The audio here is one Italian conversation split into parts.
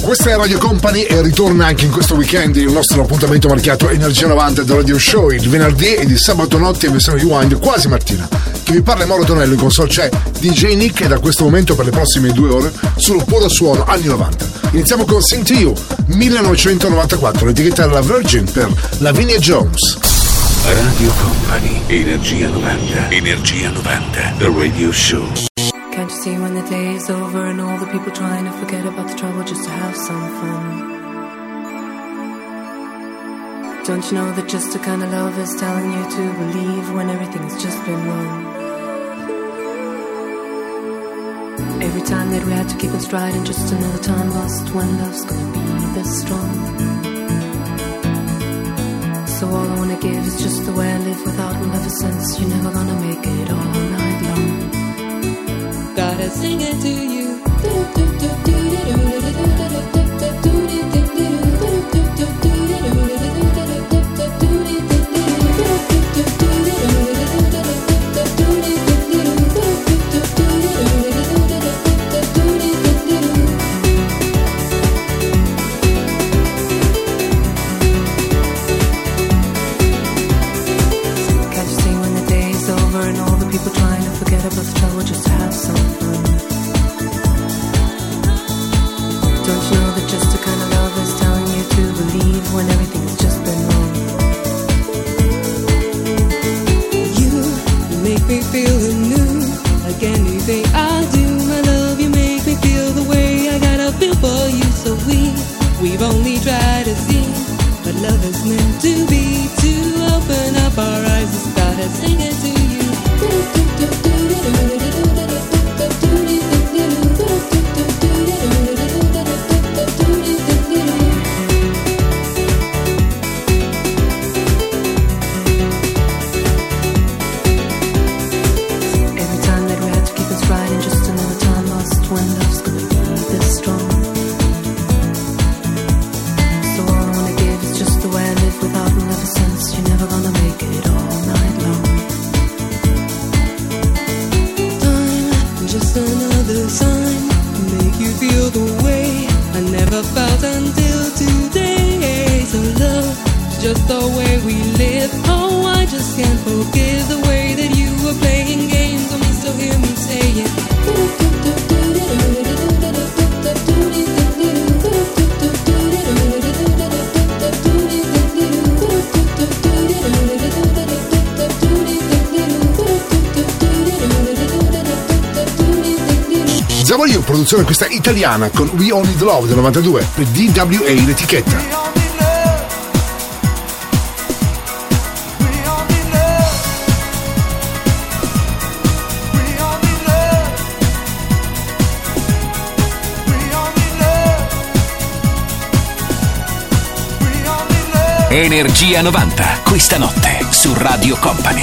Questa è Radio Company e ritorna anche in questo weekend il nostro appuntamento marchiato Energia 90 del Radio Show il venerdì ed il sabato notte in versione rewind quasi mattina. Chi vi parla Mauro Tonello, in console c'è DJ Nick e da questo momento per le prossime due ore sul puro suono anni 90. Iniziamo con Sing You 1994, l'etichetta della Virgin per Lavinia Jones. Radio Company. Energia 90. Energia 90. The Radio Show. Can't you see when the day is over and all the people trying to forget about the trouble just to have some fun? Don't you know that just a kind of love is telling you to believe when everything's just been wrong? Every time that we had to keep it stride and just another time lost when love's gonna be this strong. So all I wanna give is just the way I live without love a sense. You're never gonna make it all. Gotta sing it to you. Like anything I do. My love, you make me feel the way I gotta feel for you. So we, we've only tried to see what love is meant to be. Produzione questa italiana con We Only the Love del 92 per DWA l'etichetta. Energia 90, questa notte su Radio Company.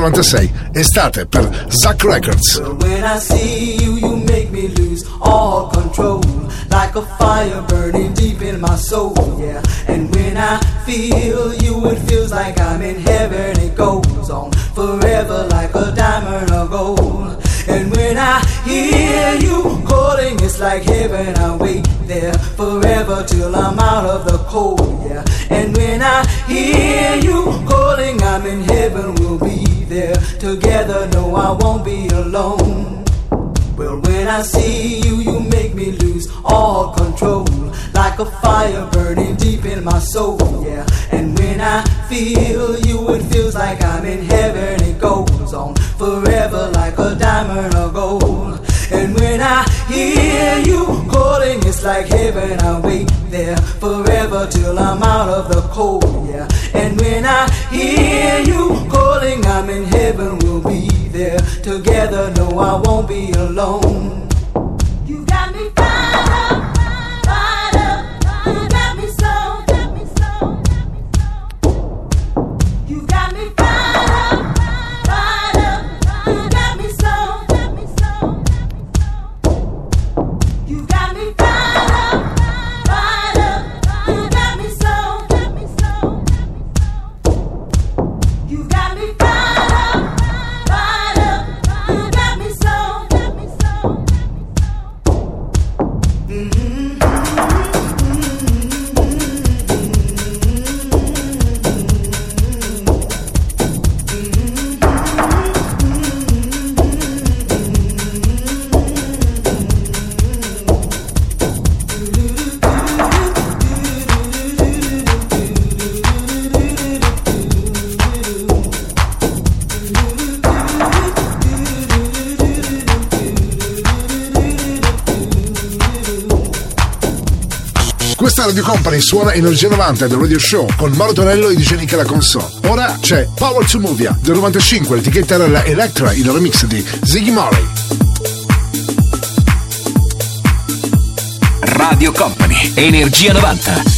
1996, estate per Zack Records. When I see you, you make me lose all control. Like a fire burning deep in my soul, yeah. And when I feel you, it feels like I'm in heaven. It goes on forever like a diamond or gold. And when I hear you calling, it's like heaven. I wait there forever till I'm out of the cold, yeah. And when I hear you calling, I'm in heaven. We'll be together. No, I won't be alone. Well, when I see you, you make me lose all control. Like a fire burning deep in my soul, yeah. And when I feel you, it feels like I'm in heaven. It goes on forever like a diamond or gold. And when I hear you calling, it's like heaven. I wait there forever till I'm out of the cold, I hear you calling, I'm in heaven. We'll be there together. No, I won't be alone. You got me fired up, fired up. You got me so, got me so, You got me Company suona Energia 90 del Radio Show con Mauro Tonello e DJ Nick alla console. Ora c'è Power to Move Ya del 95, l'etichetta era la Electra, il remix di Ziggy Marley. Radio Company, Energia 90.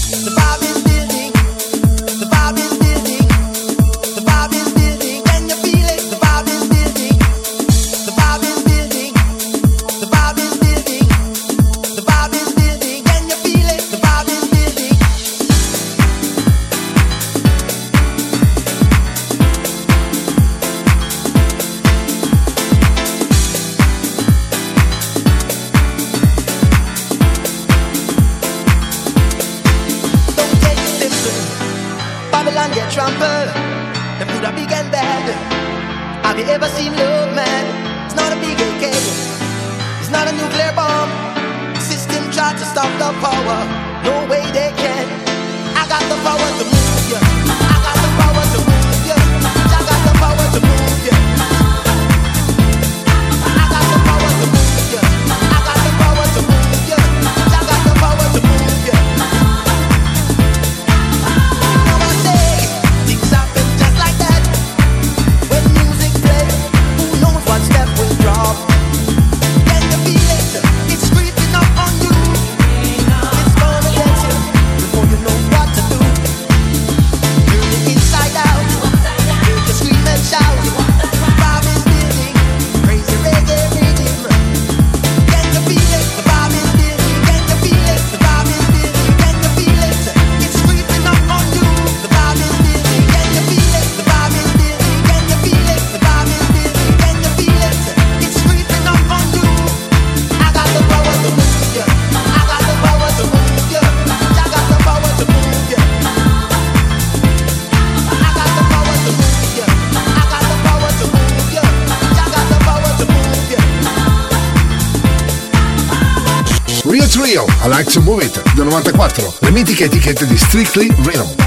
94, le mitiche etichette di Strictly Rhythm.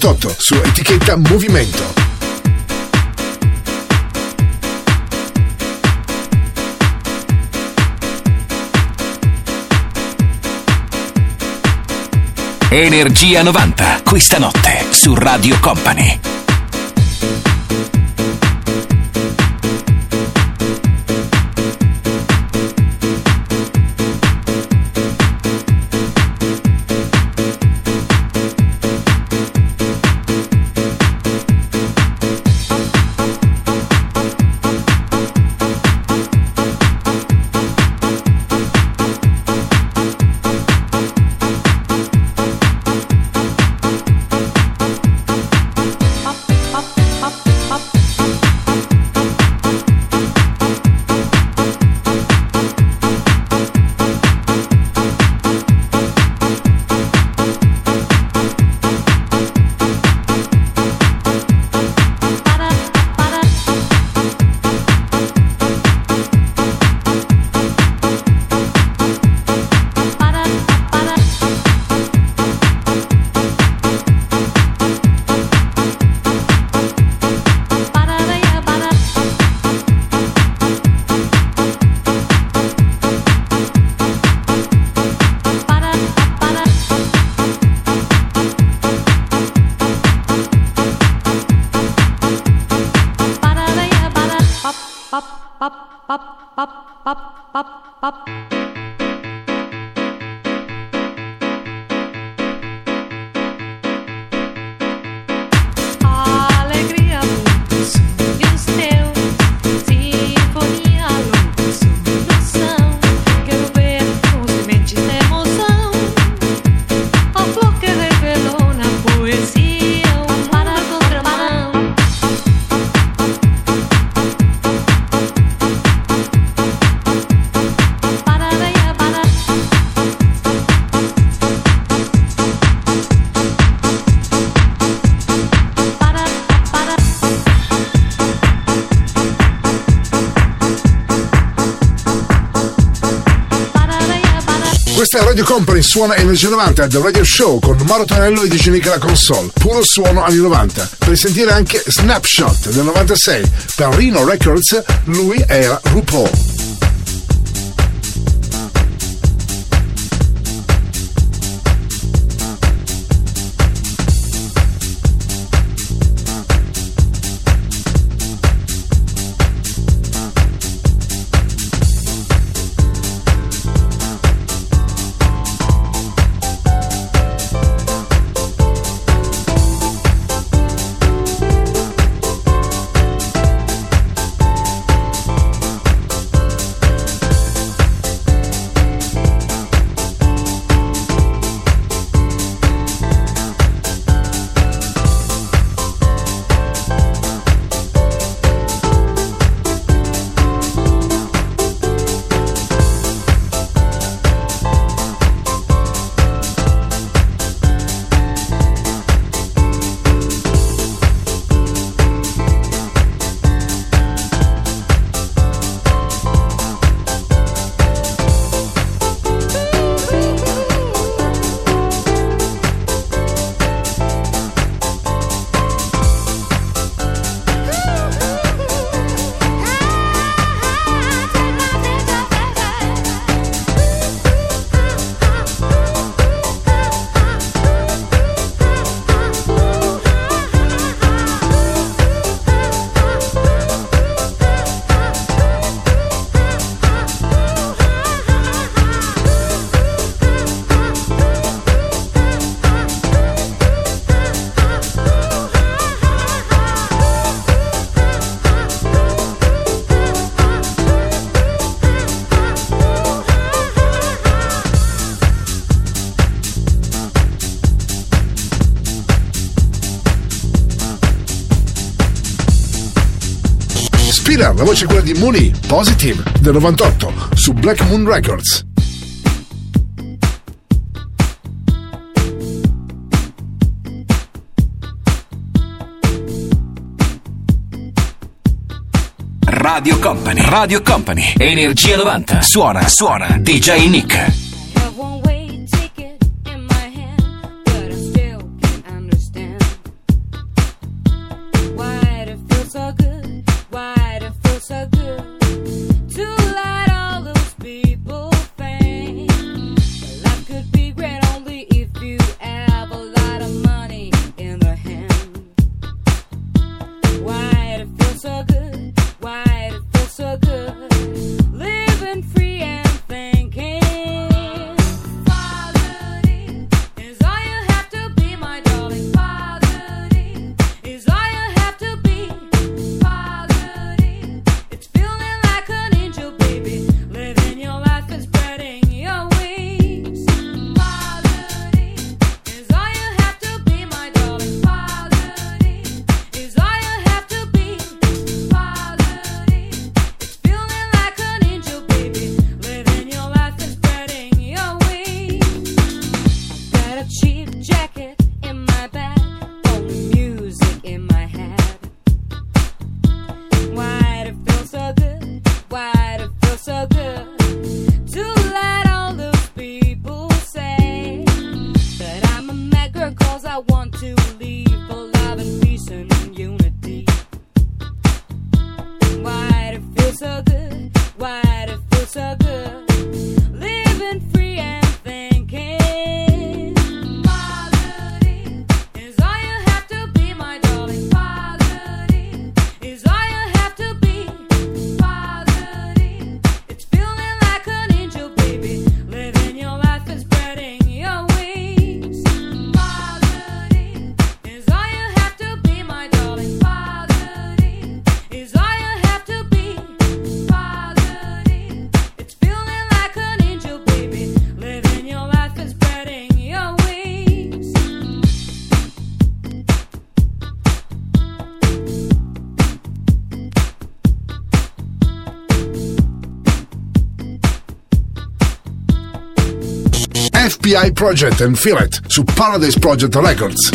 188 su etichetta Movimento. Energia 90, questa notte su Radio Company. Radio Company suona MG90 The Radio Show con Maro Tonello e DJ Nick la console. Puro suono anni 90. Per sentire anche Snapshot del 96. Per Rhino Records lui era RuPaul. di Mooney, Positive, del 98, su Black Moon Records. Radio Company, Radio Company, Energia 90, suona, suona, DJ Nick. PI Project and Feel It su Paradise Project Records.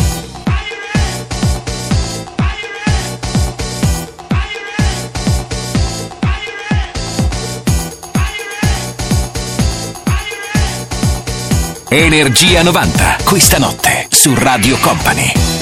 Energia 90, questa notte su Radio Company.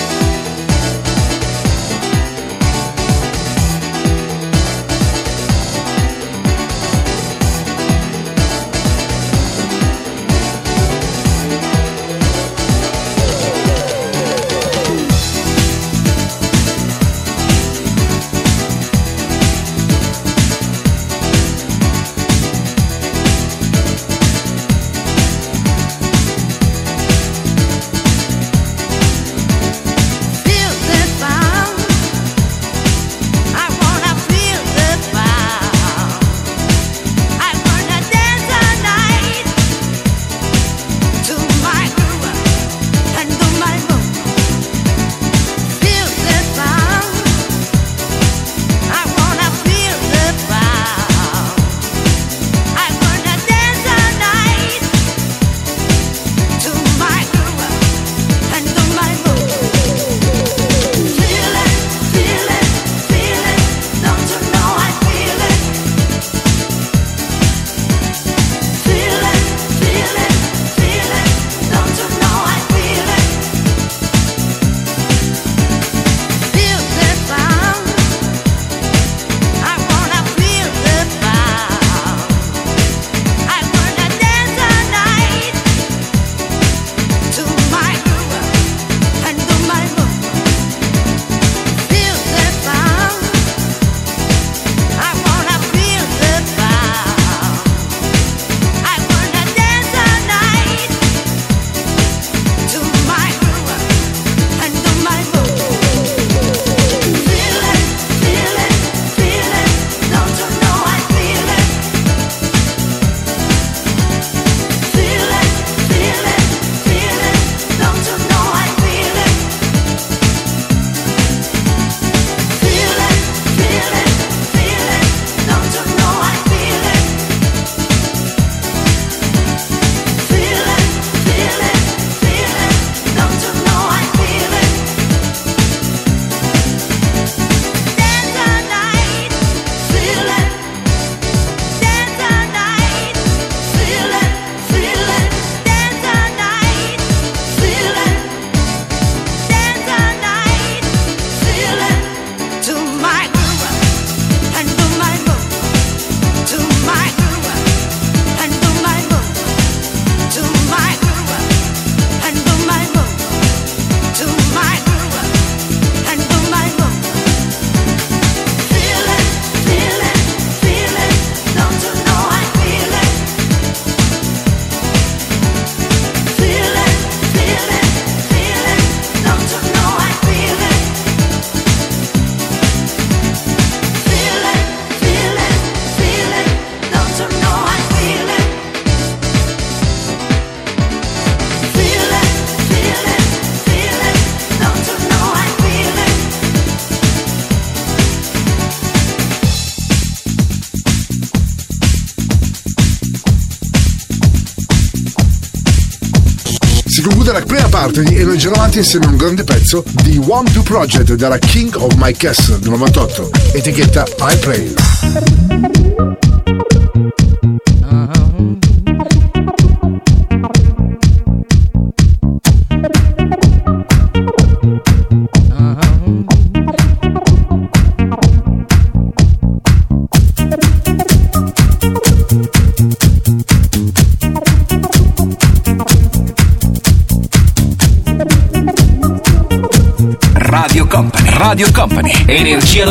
Parte di Energia 90 insieme a un grande pezzo di One Two Project della King of My Castle del 98, etichetta I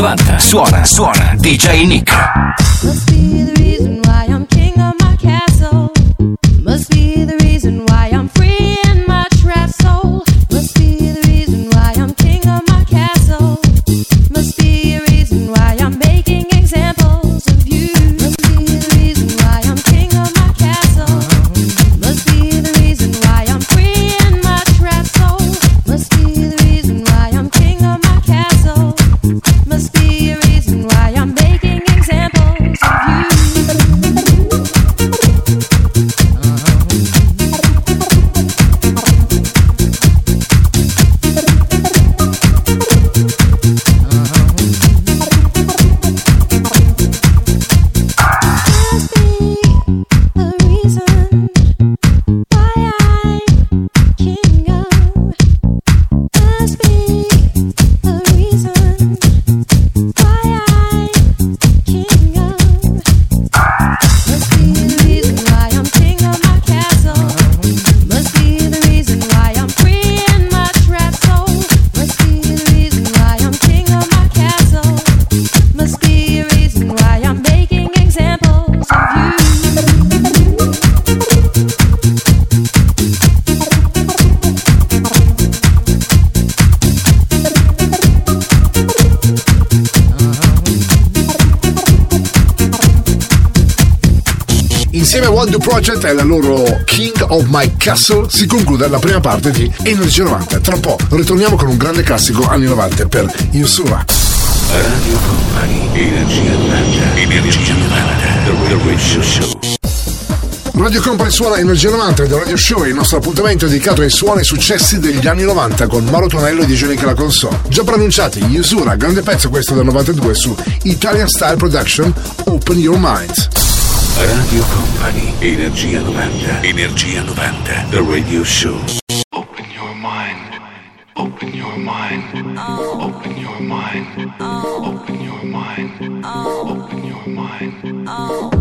90, suona, suona, DJ Nick. Castle si conclude la prima parte di Energia 90. Tra un po' ritorniamo con un grande classico anni 90 per Yusura. Radio Company, Energia 90, Energia 90, The Radio Show. Radio Company suona Energia 90 del Radio Show, il nostro appuntamento dedicato ai suoni e successi degli anni 90 con Mauro Tonello e DJ la console. Già pronunciati, Yusura, grande pezzo questo del 92 su Italian Style Production, Open Your Mind. Radio Company, Energia 90, Energia 90, The Radio Show. Open your mind. Open your mind. Open your mind. Open your mind. Open your mind.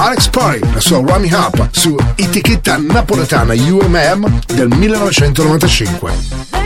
Alex Pari, la sua Rummy Up su etichetta napoletana UMM del 1995.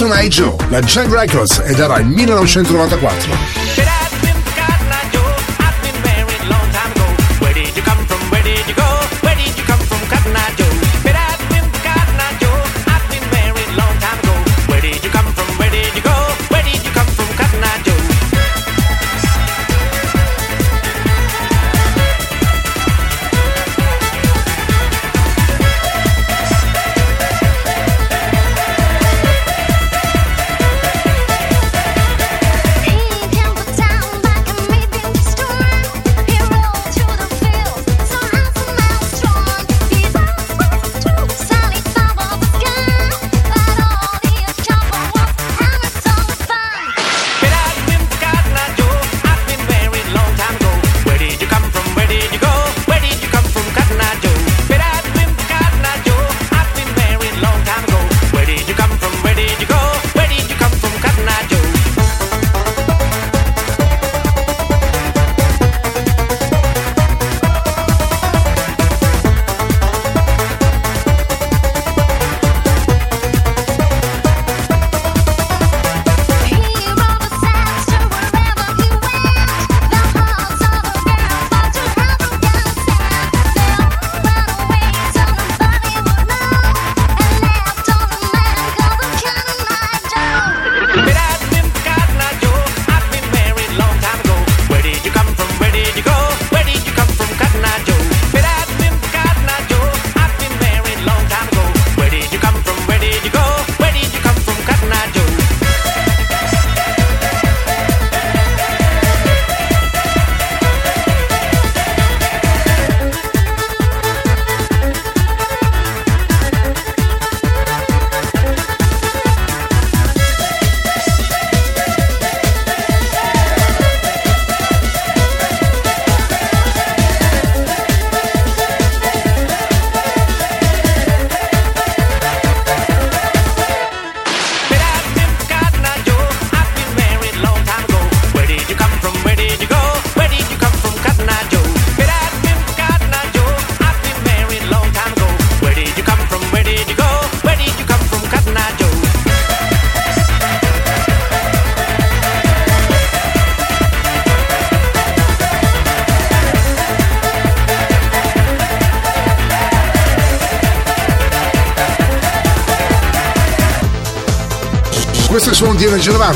Mountain Eye Joe, la Jack Records e darà il 1994.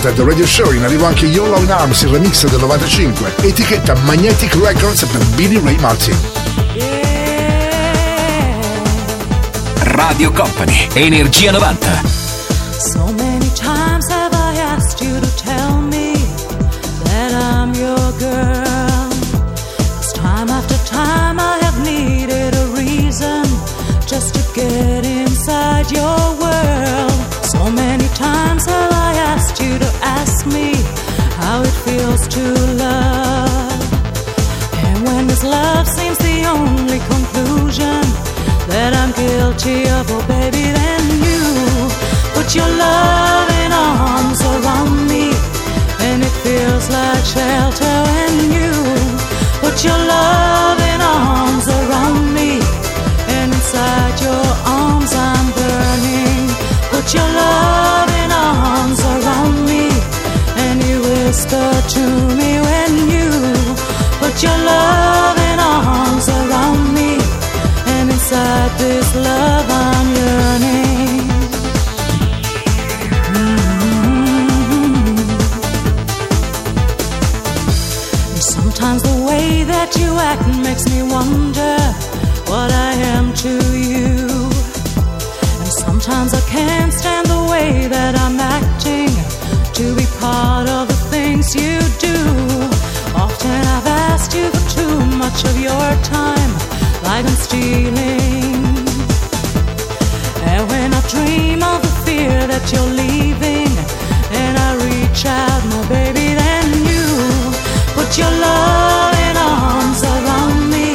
Energia 90 del Radio Show, in arrivo anche Yolo in Arms, il remix del 95, etichetta Magnetic Records per Billy Ray Martin. Radio Company, Energia 90. How it feels to love. And when this love seems the only conclusion that I'm guilty of, oh baby, then you put your loving arms around me, and it feels like shelter to me when you put your loving arms around me, and inside this love I'm yearning. Mm-hmm. And sometimes the way that you act makes me wonder what I am to you. And sometimes I can't stand the way that I'm acting to be part of things you do. Often I've asked you for too much of your time, like I'm stealing. And when I dream of the fear that you're leaving, and I reach out, my baby, then you put your loving arms around me,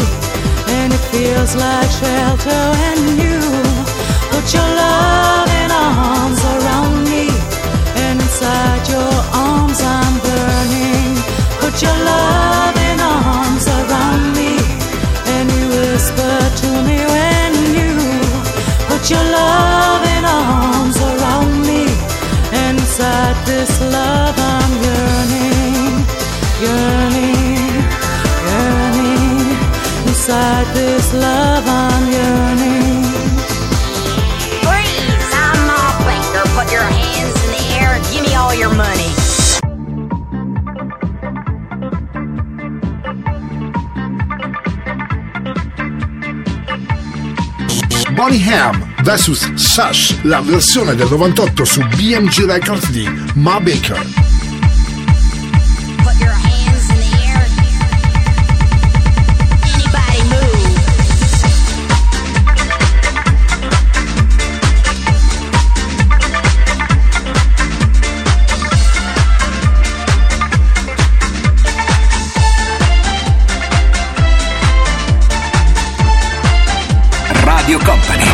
and it feels like shelter when you put your loving arms around me, and inside your arms I'm this love I'm yearning. Freeze! I'm off banker. Put your hands in the air and give me all your money. Bonnie Ham vs Sash, la versione del 98 su BMG Records di Ma Baker.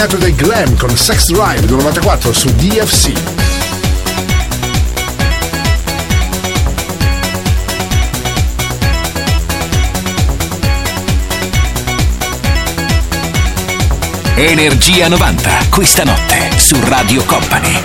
nato Glam con Sex Drive del 94 su DFC. Energia 90, questa notte su Radio Company.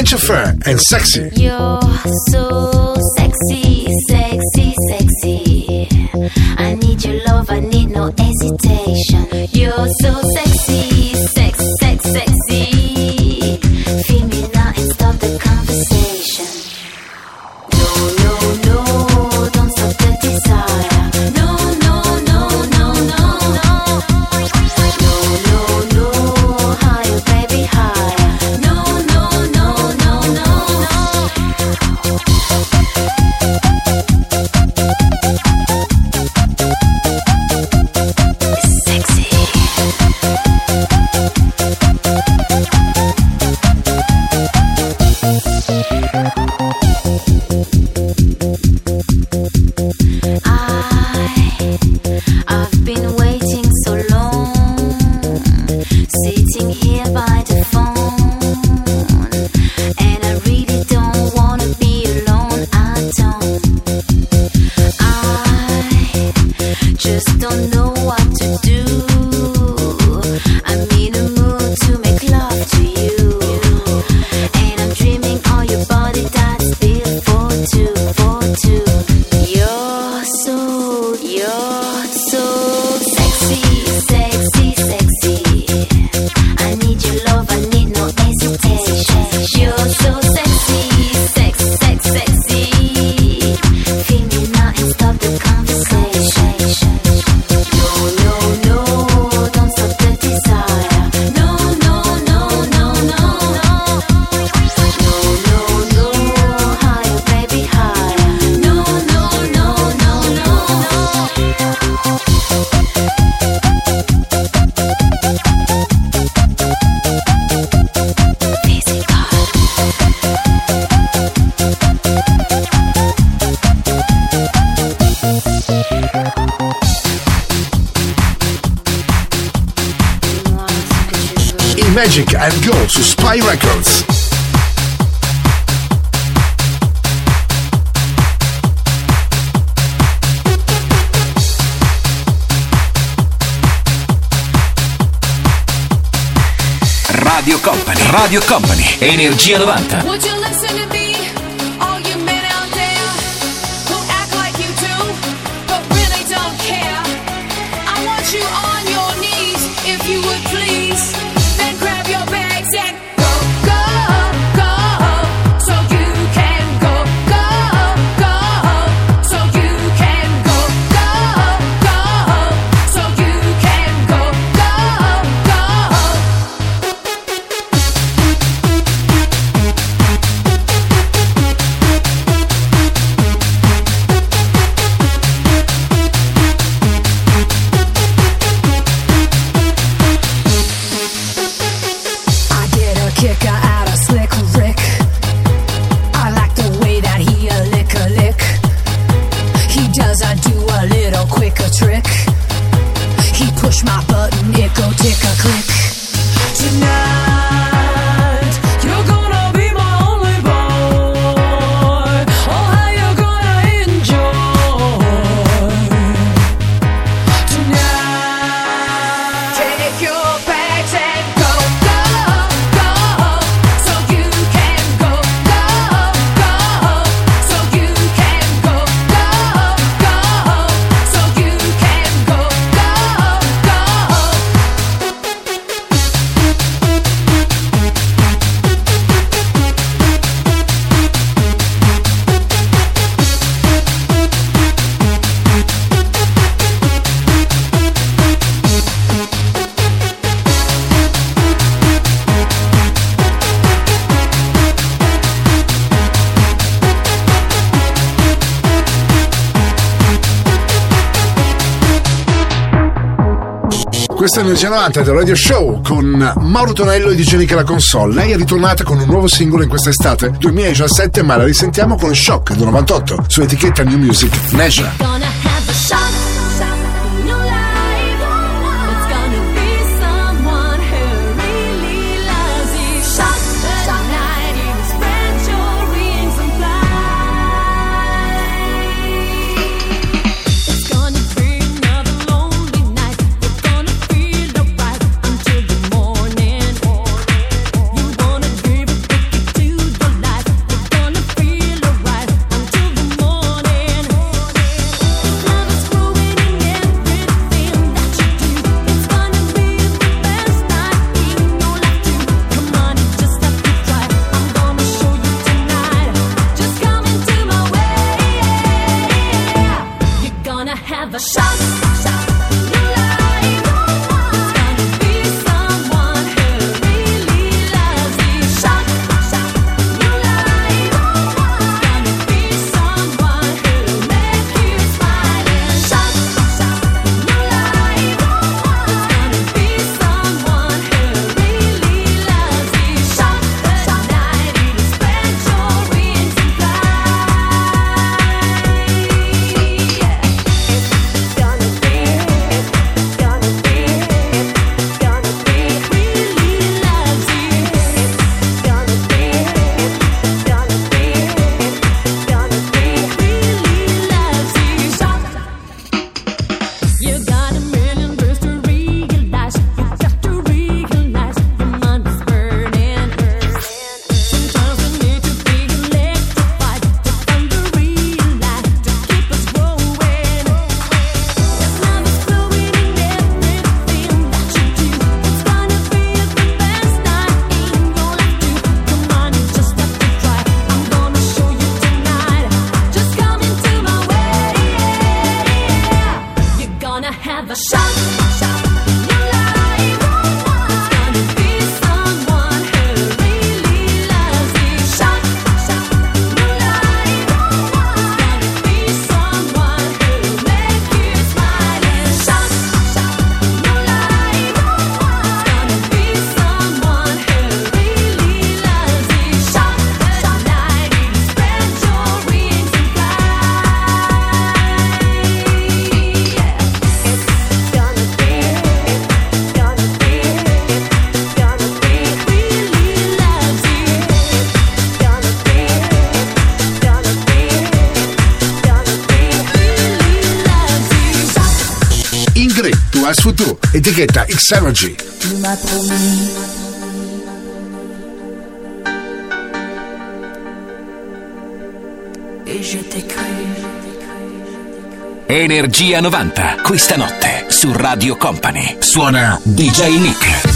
Treintje Ver en Sexy. You're so sexy, sexy, sexy. I need your love, I need no hesitation. You're so sexy, sexy. Energia 90. 1990 del Radio Show con Mauro Tonello e DJ Nick la console. Lei è ritornata con un nuovo singolo in quest'estate 2017, ma la risentiamo con Shock del 98 su etichetta New Music Measure. You got Synergy. Tu m'as promis. E je t'ai Energia 90, questa notte su Radio Company. Suona DJ Nick.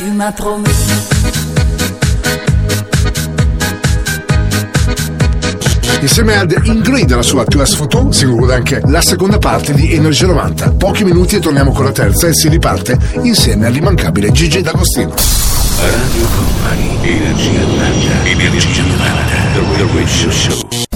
Tu m'as promis. Insieme ad Ingrid la sua class photo si conclude anche la seconda parte di Energia 90. Pochi minuti e torniamo con la terza e si riparte insieme all'immancabile Gigi D'Agostino. Radio Company, Energia 90, Energia 90, The Radio Show.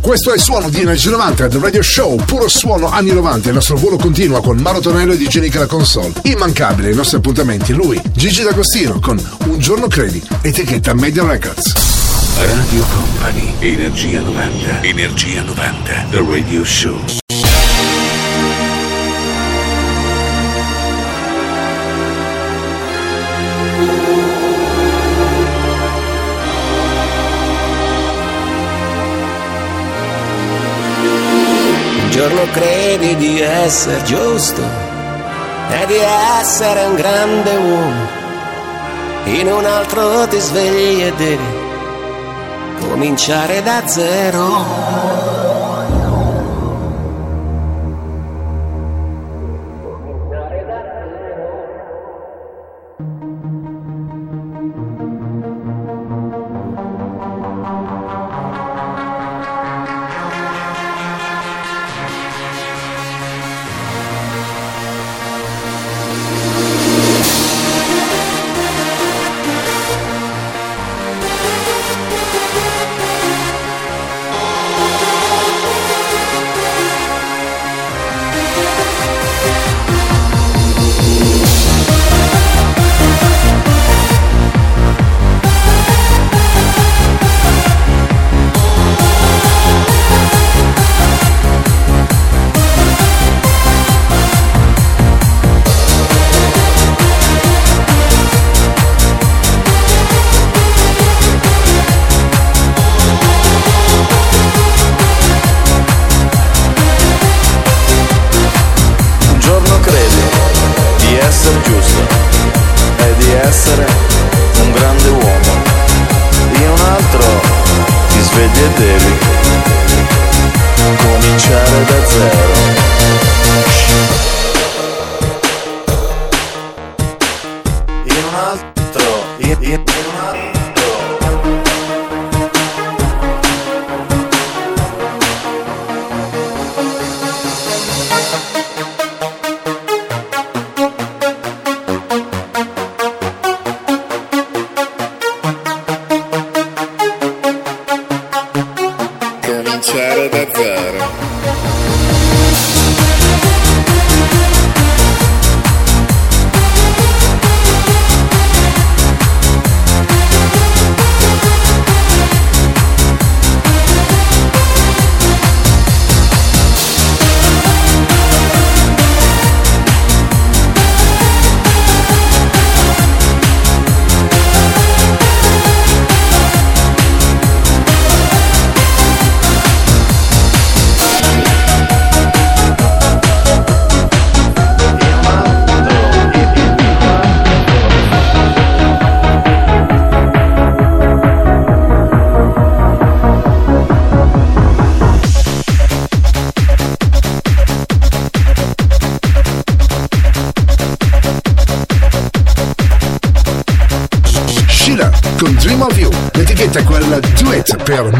Questo è il suono di Energia 90 del Radio Show, puro suono anni 90. Il nostro volo continua con Maro Tonello e DJ Nick alla console. Immancabile i nostri appuntamenti. Lui, Gigi D'Agostino, con Un giorno credi, etichetta Media Records. Radio Company, Energia 90, Energia 90, The Radio Show. Credi di essere giusto e di essere un grande uomo. In un altro ti svegli e devi cominciare da zero.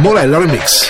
Morella Remix.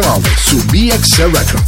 So su BXL Records.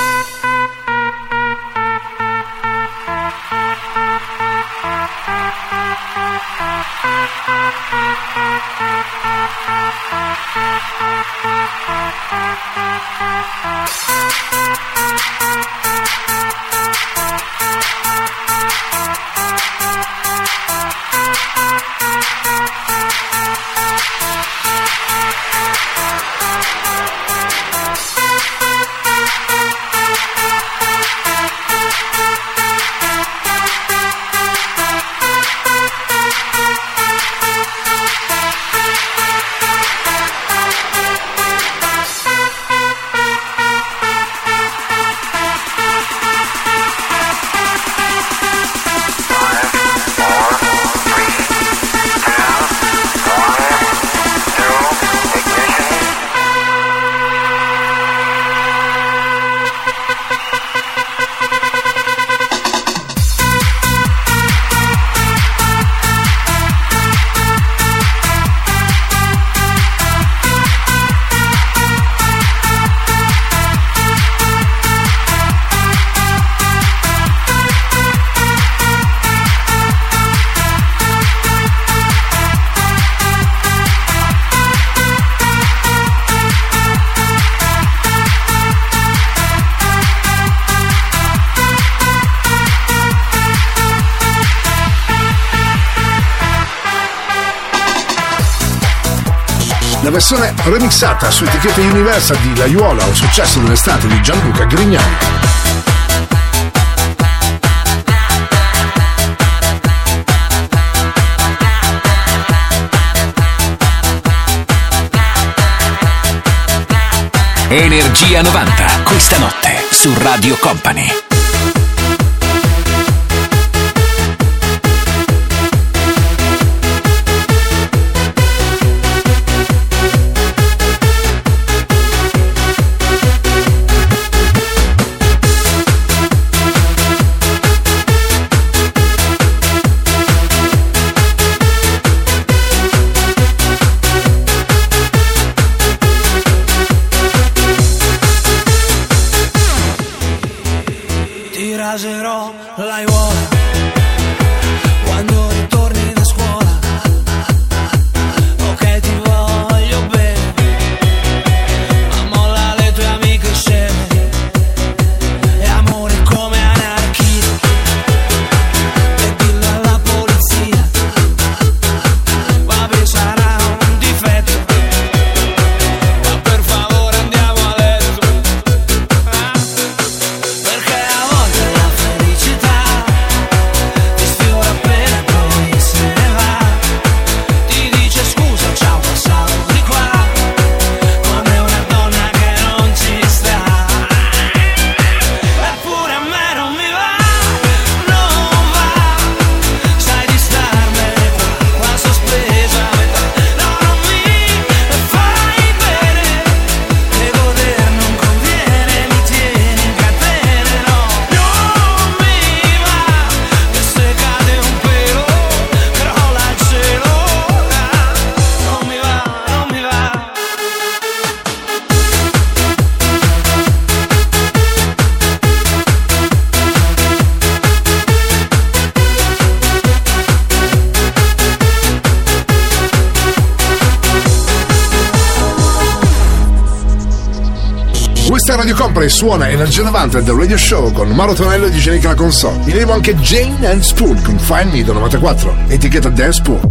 remixata su etichetta Universal di La Laiuola, un successo dell'estate di Gianluca Grignani. Energia 90, questa notte su Radio Company. Suona Energia 90 del Radio Show con Mauro Tonello e Digenica la console. In arrivo anche Jane and Spoon con Find Me del 94, etichetta Dance Pool.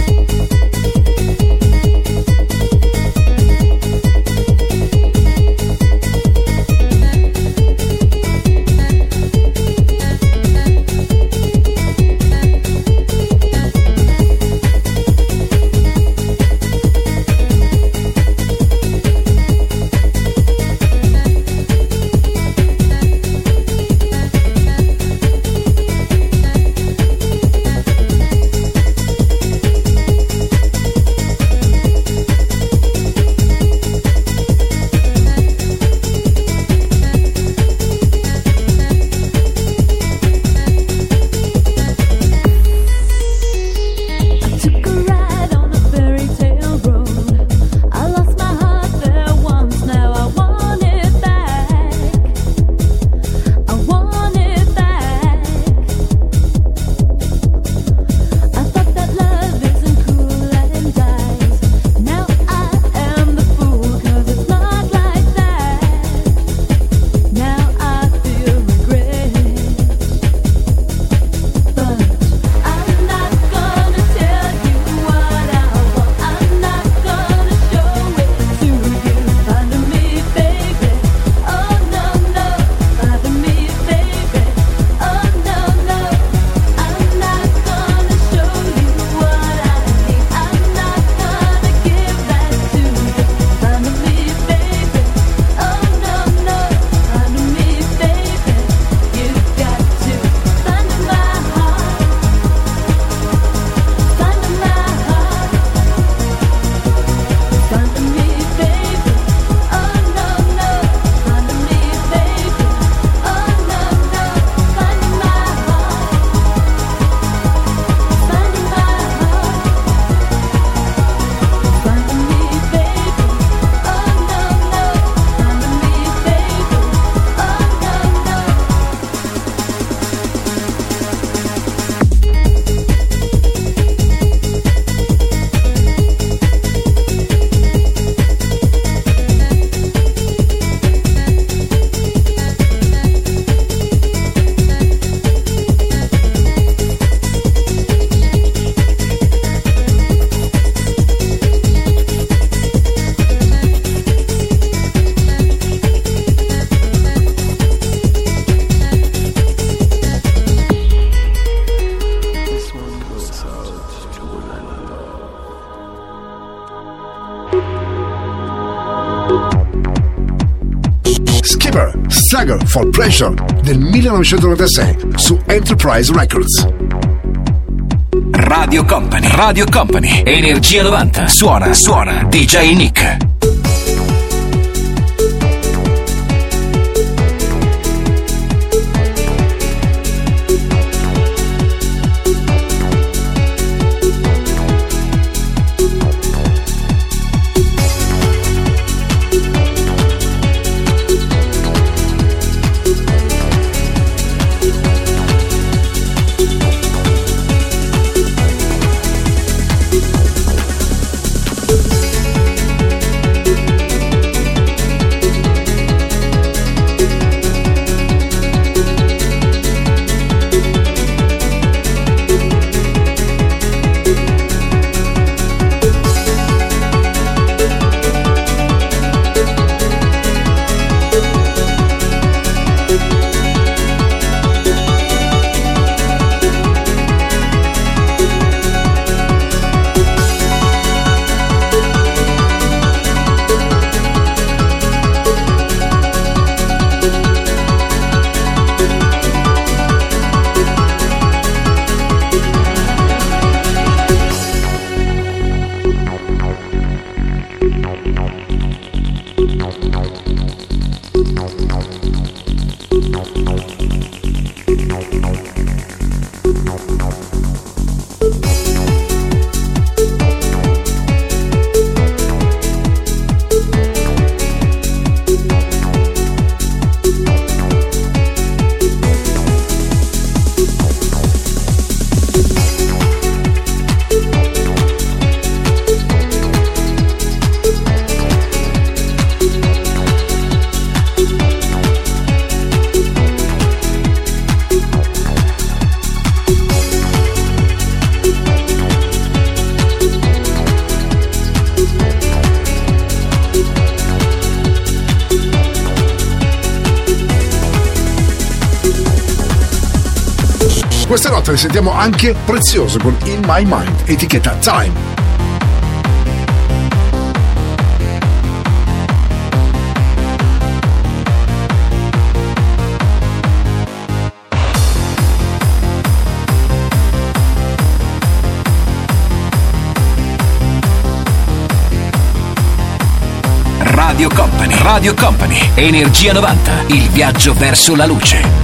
for Pressure del 1996 su Enterprise Records. Radio Company, Radio Company, Energia 90, suona, suona, DJ Nick. Questa notte sentiamo anche prezioso con In My Mind, etichetta Time. Radio Company. Radio Company. Energia 90. Il viaggio verso la luce.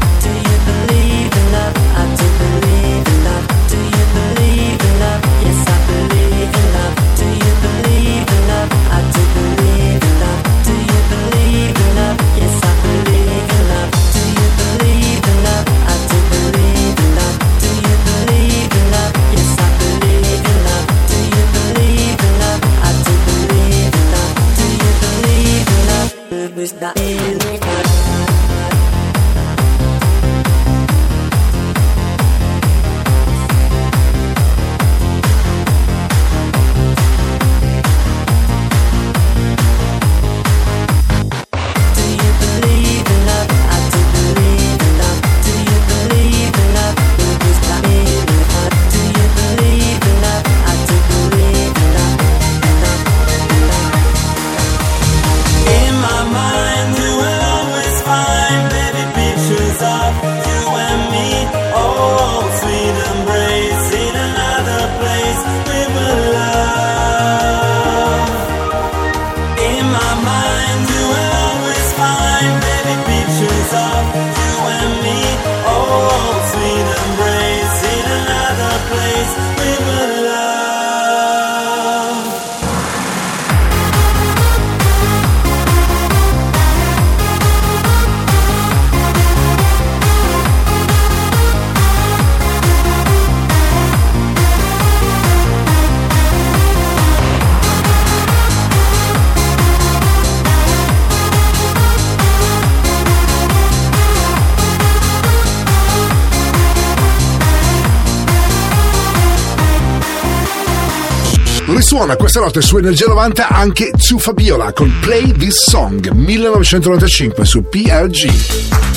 Notte su Energia 90 anche su Fabiola con Play This Song 1995 su PRG.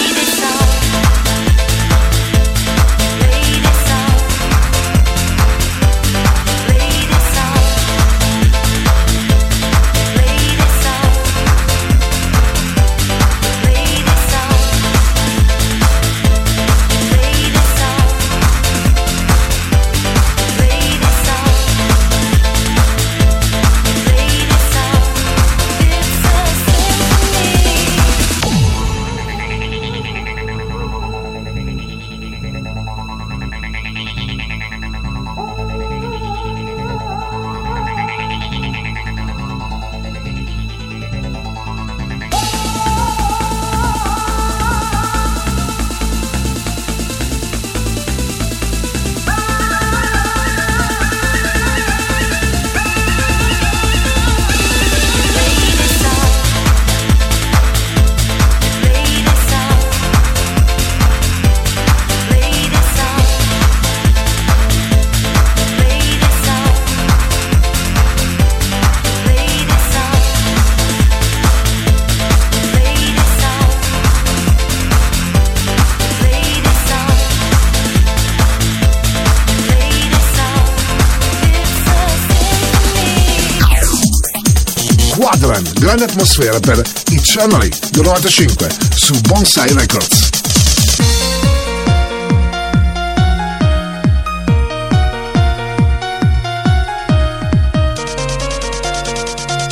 Atmosfera per Eternally del 95 su Bonsai Records.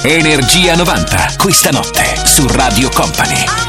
Energia 90, questa notte su Radio Company.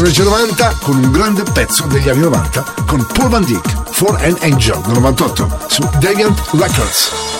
1990 con un grande pezzo degli anni 90 con Paul Van Dyck, For an Angel 98 su Deviant Records.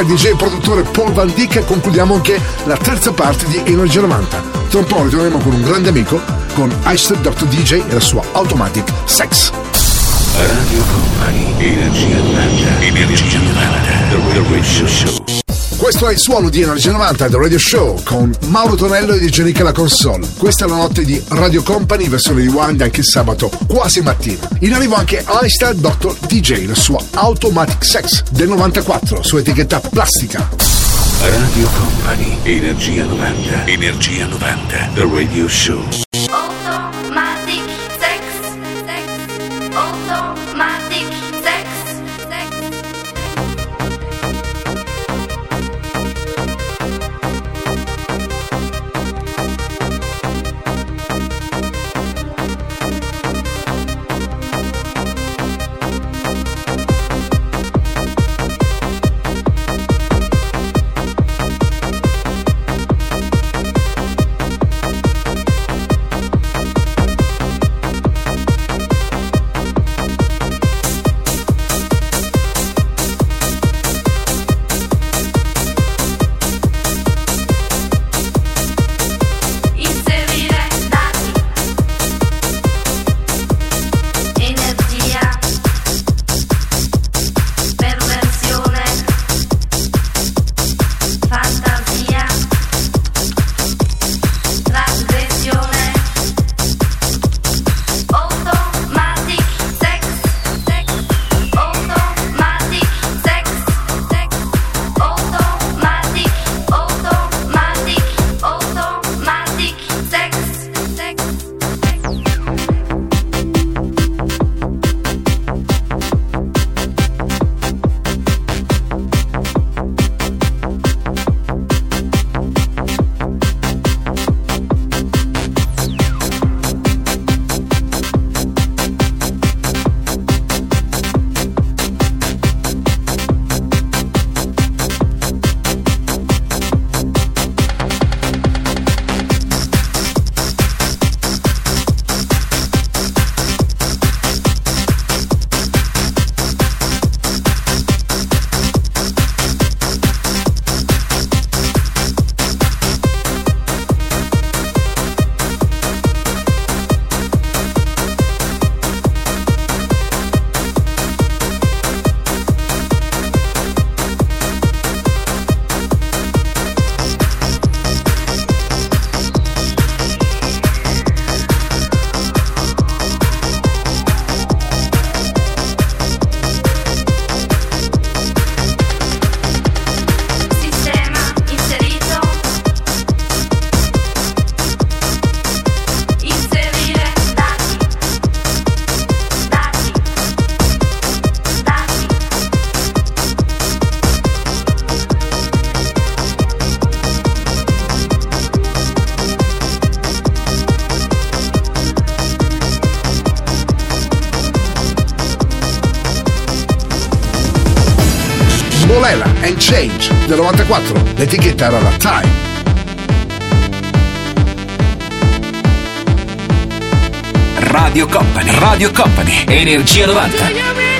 Al DJ e produttore Paul Van Dyck concludiamo anche la terza parte di Energia 90. Tra un po' ritorneremo con un grande amico, con Ice Dr. DJ e la sua Automatic Sex. Radio Company, Energia 90, Energia 90, The Radio Show. Questo è il suono di Energia 90 del Radio Show con Mauro Tonello e DJ Nick alla console. Questa è la notte di Radio Company, versione rewind anche sabato, quasi mattina. In arrivo anche Einstein Dr. DJ, la sua Automatic Sex del 94, su etichetta plastica. Radio Company, Energia 90, Energia 90, The Radio Show. Change del 94, l'etichetta era la Time. Radio Company, Radio Company, Energia 90.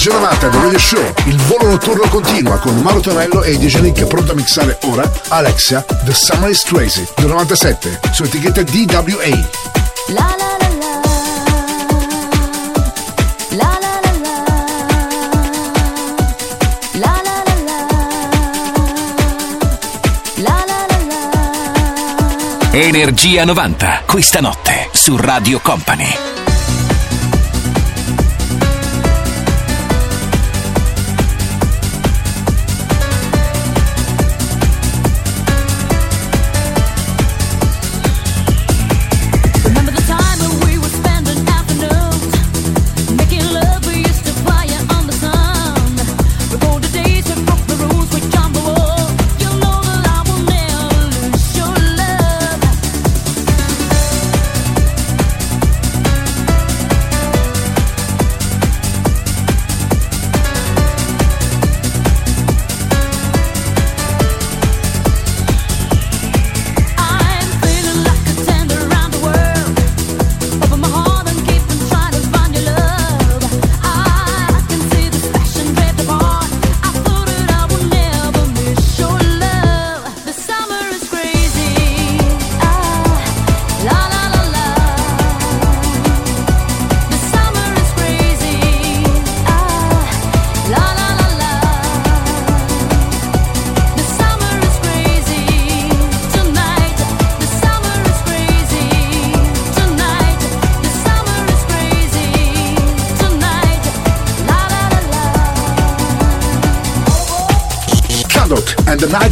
Energia 90 The Radio Show, il volo notturno continua con Mauro Tonello e DJ Link pronto a mixare ora Alexia The Summer is Crazy del 97 su etichetta DWA. La la Energia 90, questa notte su Radio Company.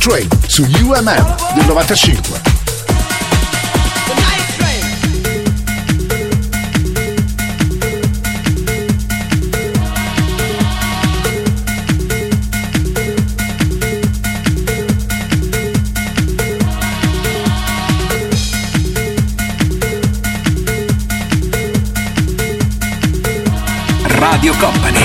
Train su UMM del 95.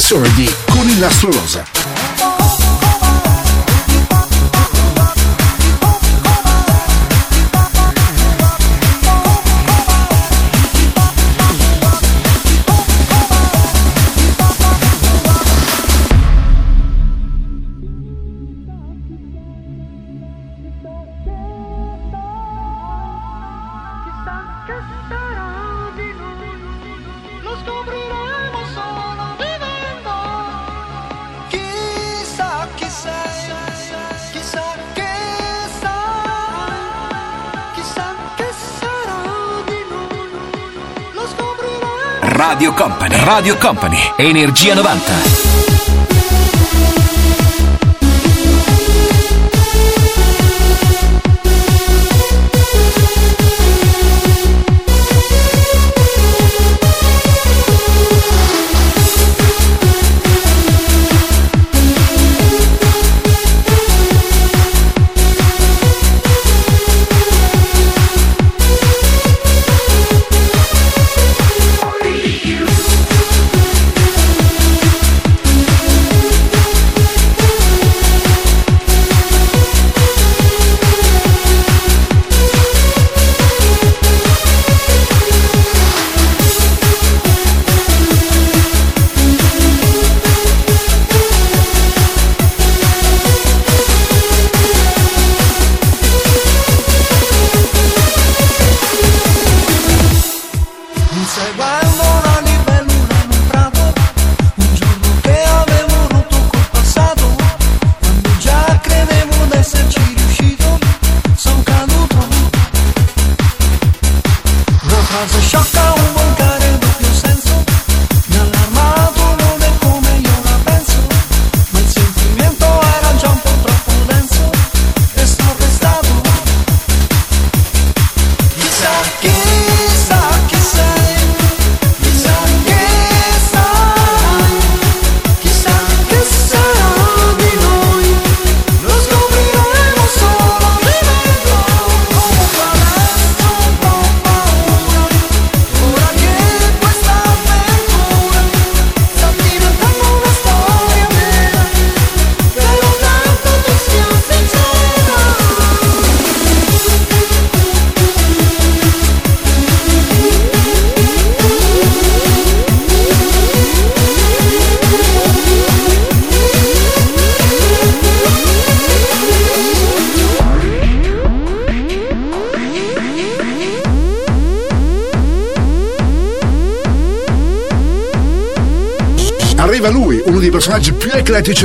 Sordi. Radio Company. Radio Company. Energia 90.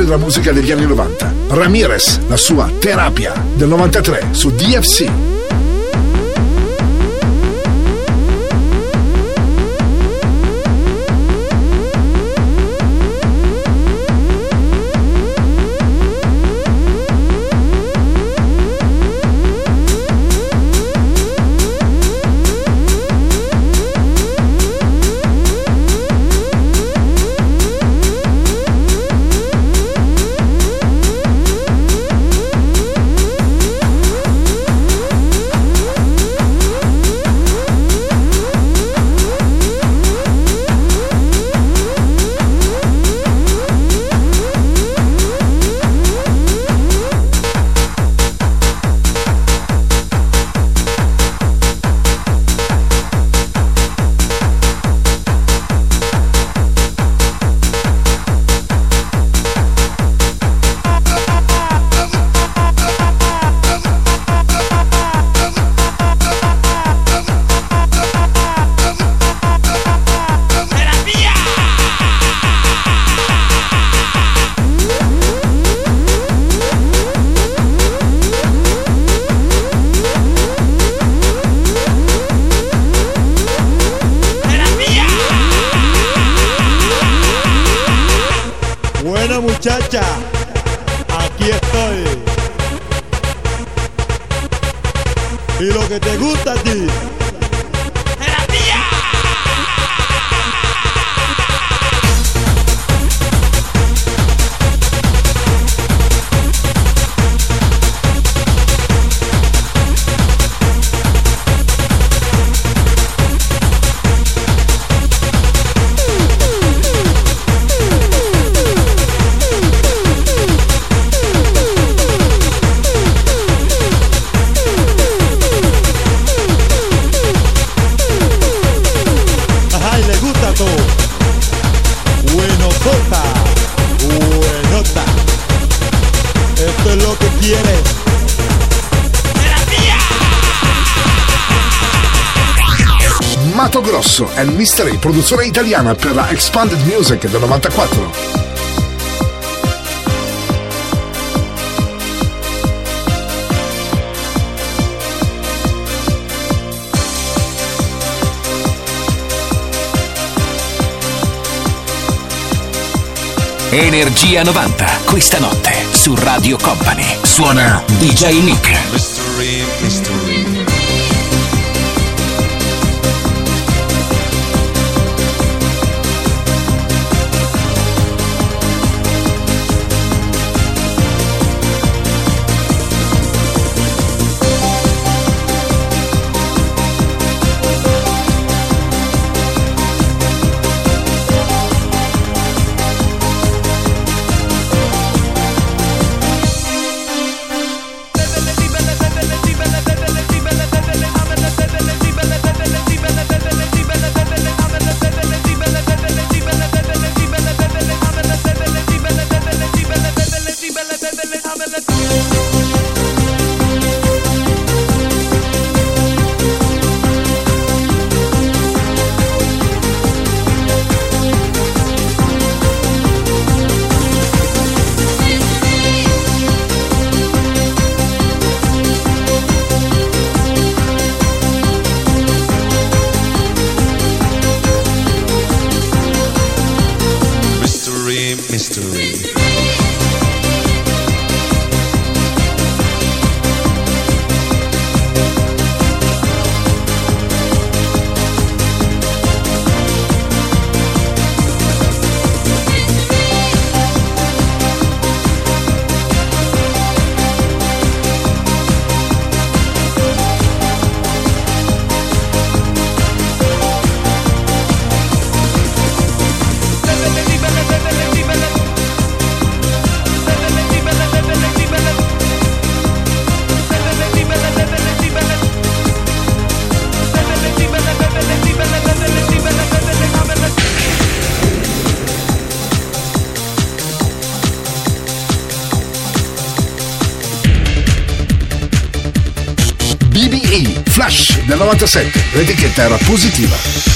della musica degli anni 90. Ramirez, la sua terapia del 93 su DFC. Mystery, produzione italiana per la Expanded Music del 94. Energia 90, questa notte su Radio Company. Suona DJ Nick. 97, l'etichetta era positiva.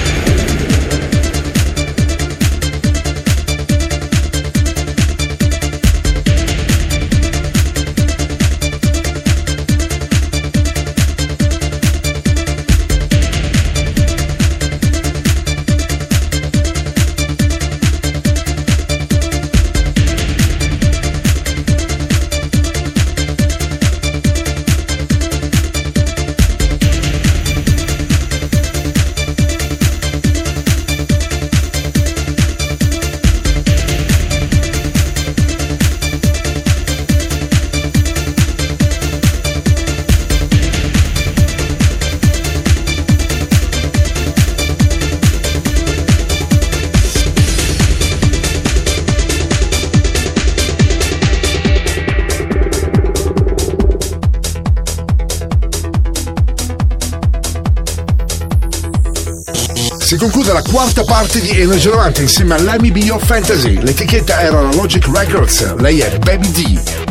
Parte di Energy 90 insieme a Let Me Be Your Fantasy. L'etichetta era la Logic Records, lei è Baby D.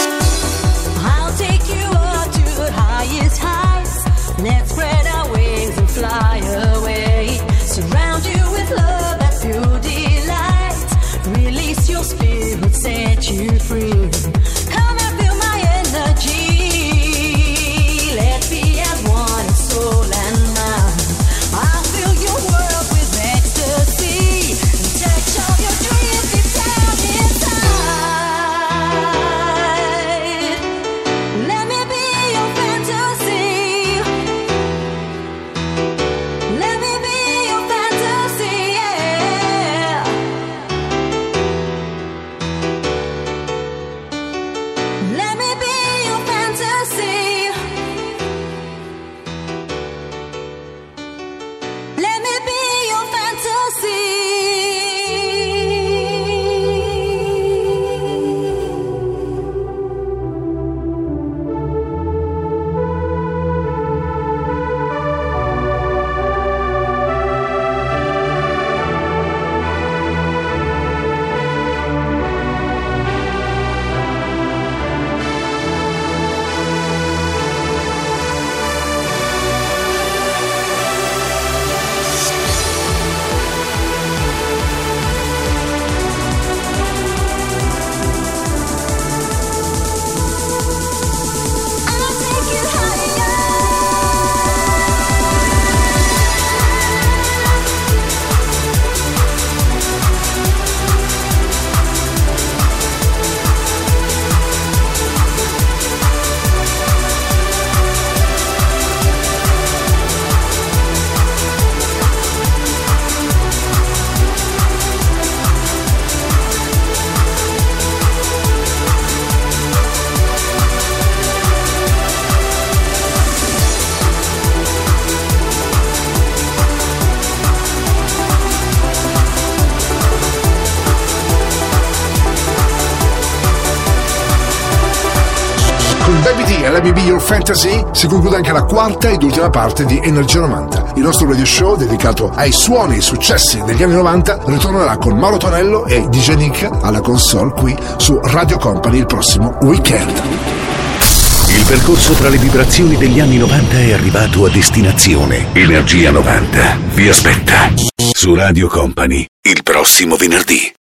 Fantasy si conclude anche la quarta ed ultima parte di Energia 90. Il nostro radio show dedicato ai suoni e ai successi degli anni 90 ritornerà con Mauro Tonello e DJ Nick alla console qui su Radio Company il prossimo weekend. Il percorso tra le vibrazioni degli anni 90 è arrivato a destinazione. Energia 90 vi aspetta su Radio Company il prossimo venerdì.